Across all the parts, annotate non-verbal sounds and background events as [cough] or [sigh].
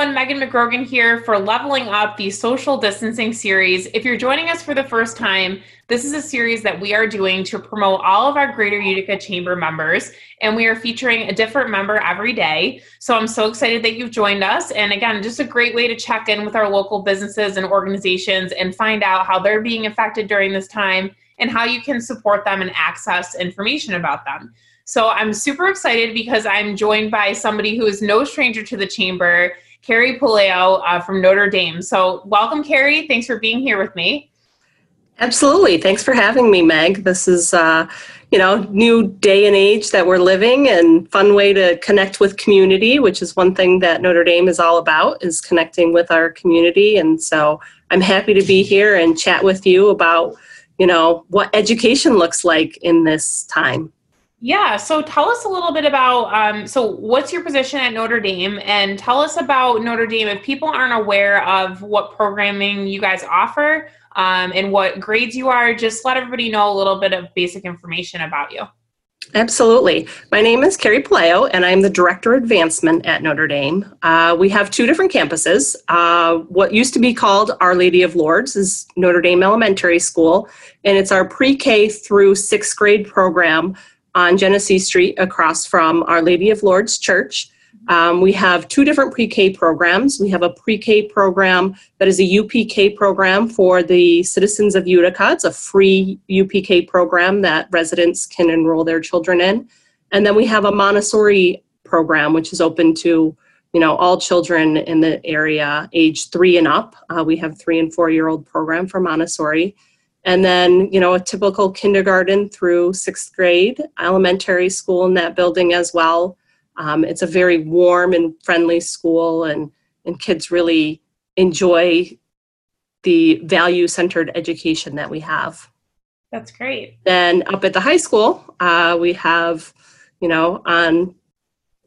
everyone. Megan McGrogan here for Leveling Up, the social distancing series. If you're joining us for the first time, this is a series that we are doing to promote all of our Greater Utica Chamber members, and we are featuring a different member every day. So I'm so excited that you've joined us. And again, just a great way to check in with our local businesses and organizations and find out how they're being affected during this time and how you can support them and access information about them. So I'm super excited because I'm joined by somebody who is no stranger to the chamber, Carrie Puleo uh, from Notre Dame. So welcome, Carrie. Thanks for being here with me. Absolutely. Thanks for having me, Meg. This is, uh, you know, new day and age that we're living and fun way to connect with community, which is one thing that Notre Dame is all about is connecting with our community. And so I'm happy to be here and chat with you about, you know, what education looks like in this time. Yeah. So tell us a little bit about um, so what's your position at Notre Dame, and tell us about Notre Dame if people aren't aware of what programming you guys offer um, and what grades you are. Just let everybody know a little bit of basic information about you. Absolutely. My name is Carrie Puleo, and I'm the Director of Advancement at Notre Dame. Uh, we have two different campuses. Uh, what used to be called Our Lady of Lourdes is Notre Dame Elementary School, and it's our pre K through sixth grade program on Genesee Street across from Our Lady of Lourdes Church. Um, we have two different pre-K programs. We have a pre-K program that is a UPK program for the citizens of Utica. It's a free UPK program that residents can enroll their children in. And then we have a Montessori program, which is open to you know all children in the area age three and up. Uh, we have three and four year old program for Montessori and then you know a typical kindergarten through sixth grade elementary school in that building as well. Um, it's a very warm and friendly school and and kids really enjoy the value centered education that we have. That's great. Then up at the high school uh, we have you know on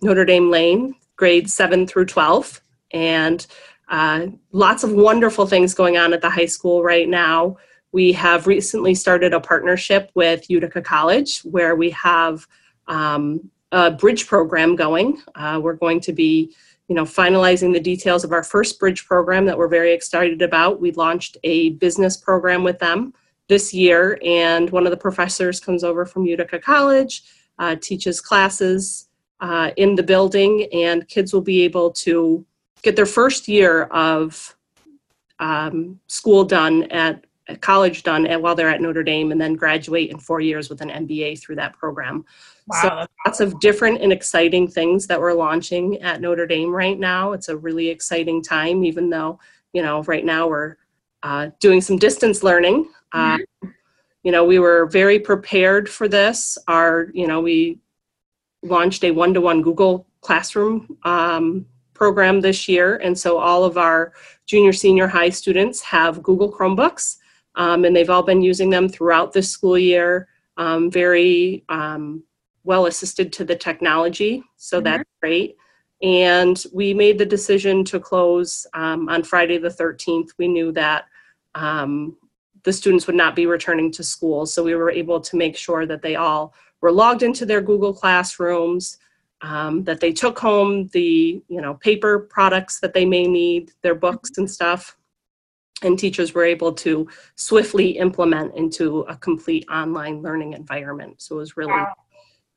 notre dame lane grades 7 through 12 and uh, lots of wonderful things going on at the high school right now we have recently started a partnership with Utica College where we have um, a bridge program going. Uh, we're going to be you know, finalizing the details of our first bridge program that we're very excited about. We launched a business program with them this year, and one of the professors comes over from Utica College, uh, teaches classes uh, in the building, and kids will be able to get their first year of um, school done at college done at, while they're at Notre Dame and then graduate in four years with an MBA through that program. Wow. So lots of different and exciting things that we're launching at Notre Dame right now. It's a really exciting time, even though, you know, right now we're uh, doing some distance learning. Uh, mm-hmm. You know, we were very prepared for this. Our, you know, we launched a one-to-one Google Classroom um, program this year. And so all of our junior, senior high students have Google Chromebooks um, and they've all been using them throughout this school year. Um, very um, well assisted to the technology, so mm-hmm. that's great. And we made the decision to close um, on Friday the 13th. We knew that um, the students would not be returning to school, so we were able to make sure that they all were logged into their Google Classrooms. Um, that they took home the you know paper products that they may need, their books mm-hmm. and stuff, and teachers were able to swiftly implement into a complete online learning environment. So it was really,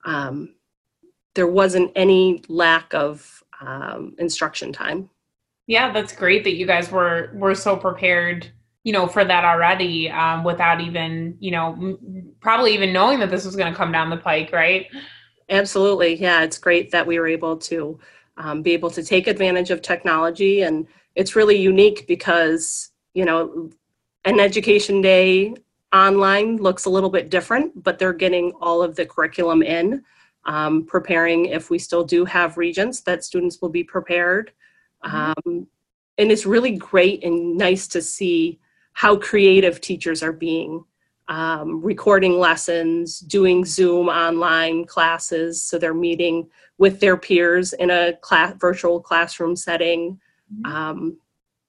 um, there wasn't any lack of um, instruction time. Yeah, that's great that you guys were were so prepared, you know, for that already, um, without even, you know, m- probably even knowing that this was going to come down the pike, right? Absolutely, yeah. It's great that we were able to um, be able to take advantage of technology, and it's really unique because you know, an education day online looks a little bit different, but they're getting all of the curriculum in, um, preparing if we still do have regents that students will be prepared. Mm-hmm. Um, and it's really great and nice to see how creative teachers are being. Um, recording lessons, doing Zoom online classes, so they're meeting with their peers in a class, virtual classroom setting. Mm-hmm. Um,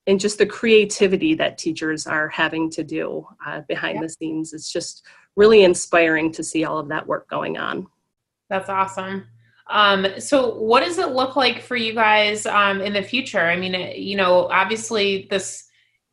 and just the creativity that teachers are having to do uh, behind yeah. the scenes. It's just really inspiring to see all of that work going on. That's awesome. Um, so, what does it look like for you guys um, in the future? I mean, you know, obviously this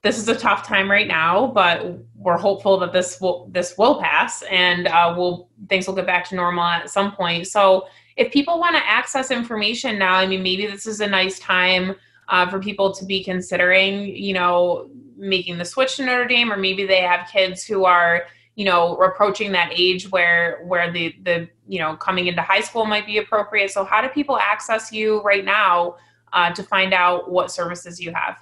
this is a tough time right now, but we're hopeful that this will this will pass and uh, we'll things will get back to normal at some point. So, if people want to access information now, I mean, maybe this is a nice time uh, for people to be considering, you know, making the switch to Notre Dame, or maybe they have kids who are you know approaching that age where where the the you know coming into high school might be appropriate. So how do people access you right now uh, to find out what services you have?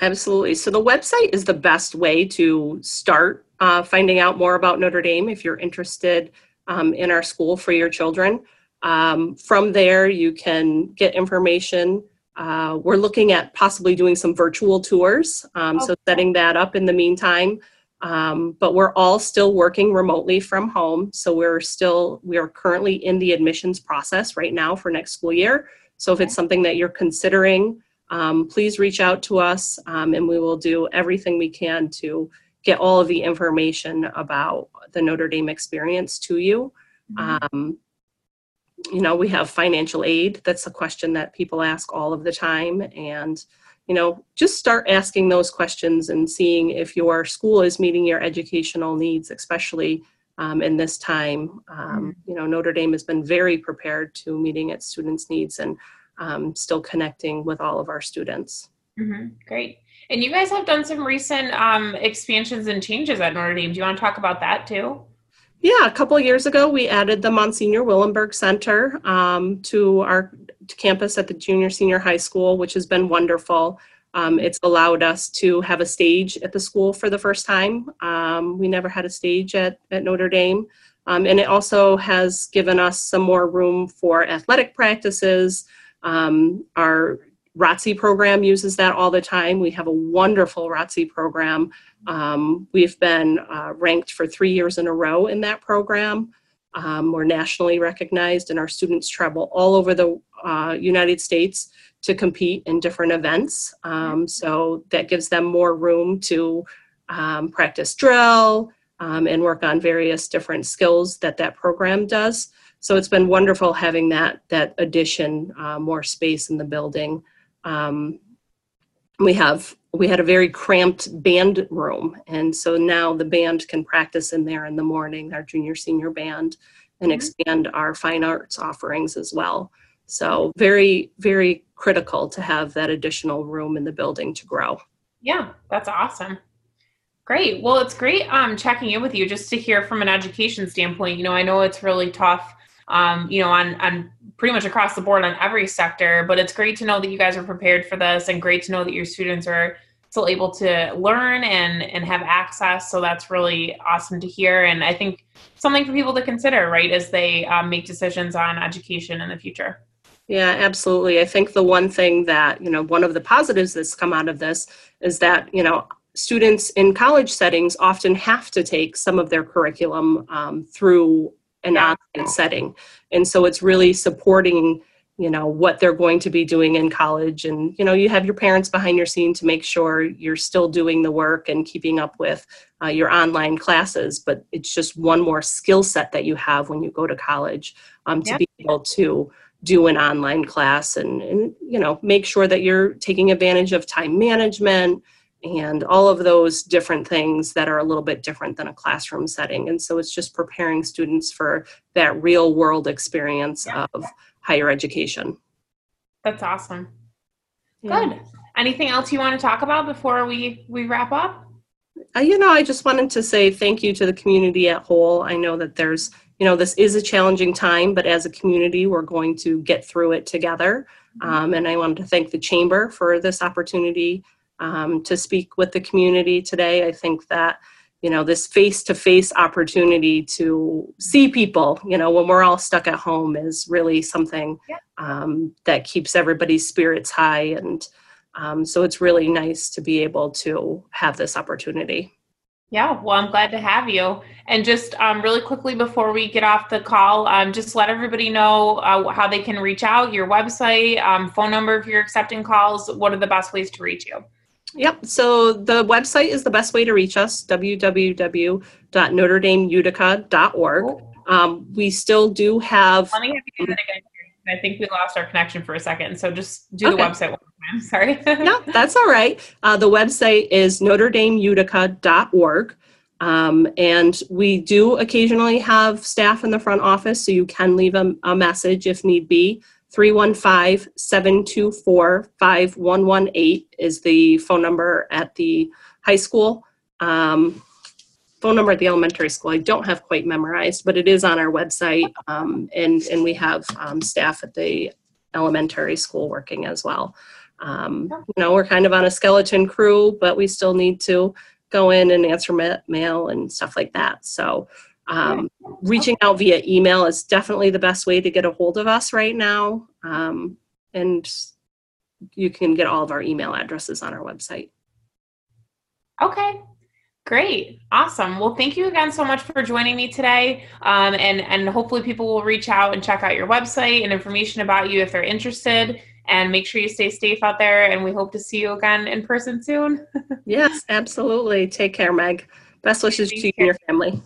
Absolutely. So the website is the best way to start uh, finding out more about notre dame if you're interested um, in our school for your children. Um, from there you can get information uh, we're looking at possibly doing some virtual tours um, okay. so setting that up in the meantime um, but we're all still working remotely from home. So we're still, we are currently in the admissions process right now for next school year. So if it's something that you're considering, um, please reach out to us um, and we will do everything we can to get all of the information about the Notre Dame experience to you. Mm-hmm. You know, we have financial aid. That's a question that people ask all of the time. And you know, just start asking those questions and seeing if your school is meeting your educational needs, especially um, in this time. Um, mm-hmm. you know, Notre Dame has been very prepared to meeting its students' needs and um, still connecting with all of our students. Mm-hmm. Great. And you guys have done some recent um, expansions and changes at Notre Dame. Do you want to talk about that too? Yeah, a couple years ago, we added the Monsignor Willenberg Center um, to our campus at the junior senior high school, which has been wonderful. Um, it's allowed us to have a stage at the school for the first time. Um, we never had a stage at, at Notre Dame. Um, and it also has given us some more room for athletic practices. Um, our ROTC program uses that all the time. We have a wonderful ROTC program. Um, we've been uh, ranked for three years in a row in that program. Um, we're nationally recognized, and our students travel all over the uh, United States to compete in different events. Um, so that gives them more room to um, practice drill um, and work on various different skills that that program does. So it's been wonderful having that that addition, uh, more space in the building. Um, we have we had a very cramped band room. And so now the band can practice in there in the morning our junior senior band and mm-hmm. expand our fine arts offerings as well. So very very critical to have that additional room in the building to grow. Yeah that's awesome. Great. Well it's great um, checking in with you just to hear from an education standpoint. You know i know it's really tough um, you know on on pretty much across the board on every sector. But it's great to know that you guys are prepared for this and great to know that your students are still able to learn and and have access. So that's really awesome to hear. And I think something for people to consider, right, as they um, make decisions on education in the future. Yeah, absolutely. I think the one thing that, you know, one of the positives that's come out of this is that, you know, students in college settings often have to take some of their curriculum um, through an yeah. online setting. And so it's really supporting, you know, what they're going to be doing in college. And, you know, you have your parents behind your scene to make sure you're still doing the work and keeping up with uh, your online classes. But it's just one more skill set that you have when you go to college um, to yeah. be able to do an online class and, and, you know, make sure that you're taking advantage of time management and all of those different things that are a little bit different than a classroom setting. And so it's just preparing students for that real world experience of higher education. That's awesome. Yeah. Good. Anything else you want to talk about before we, we wrap up? Uh, you know, I just wanted to say thank you to the community at whole. I know that there's, you know, this is a challenging time, but as a community, we're going to get through it together. Mm-hmm. Um, and I wanted to thank the Chamber for this opportunity um, to speak with the community today. I think that you know this face-to-face opportunity to see people you know when we're all stuck at home is really something yeah. um, that keeps everybody's spirits high and um, so it's really nice to be able to have this opportunity yeah, well, I'm glad to have you. And just um, really quickly before we get off the call, um, just let everybody know uh, how they can reach out, your website, um, phone number if you're accepting calls. What are the best ways to reach you? Yep. So the website is the best way to reach us www.notredameutica.org. Um, we still do have. Let me have you do that again. I think we lost our connection for a second. So just do the website one more time. [laughs] Sorry. no, that's all right. Uh, the website is notredameutica.org. Um, and we do occasionally have staff in the front office, so you can leave a, a message if need be. 315 724 5118 is the phone number at the high school. Um, phone number at the elementary school, I don't have quite memorized, but it is on our website. Um, and, and we have um, staff at the elementary school working as well. Um, you know, we're kind of on a skeleton crew, but we still need to go in and answer ma- mail and stuff like that. So, um, reaching out via email is definitely the best way to get a hold of us right now. Um, and you can get all of our email addresses on our website. Okay. Great. Awesome. Well, thank you again so much for joining me today. Um, and, and hopefully people will reach out and check out your website and information about you if they're interested. And make sure you stay safe out there. And we hope to see you again in person soon. [laughs] Yes, absolutely. Take care, Meg. Best wishes to you and your family.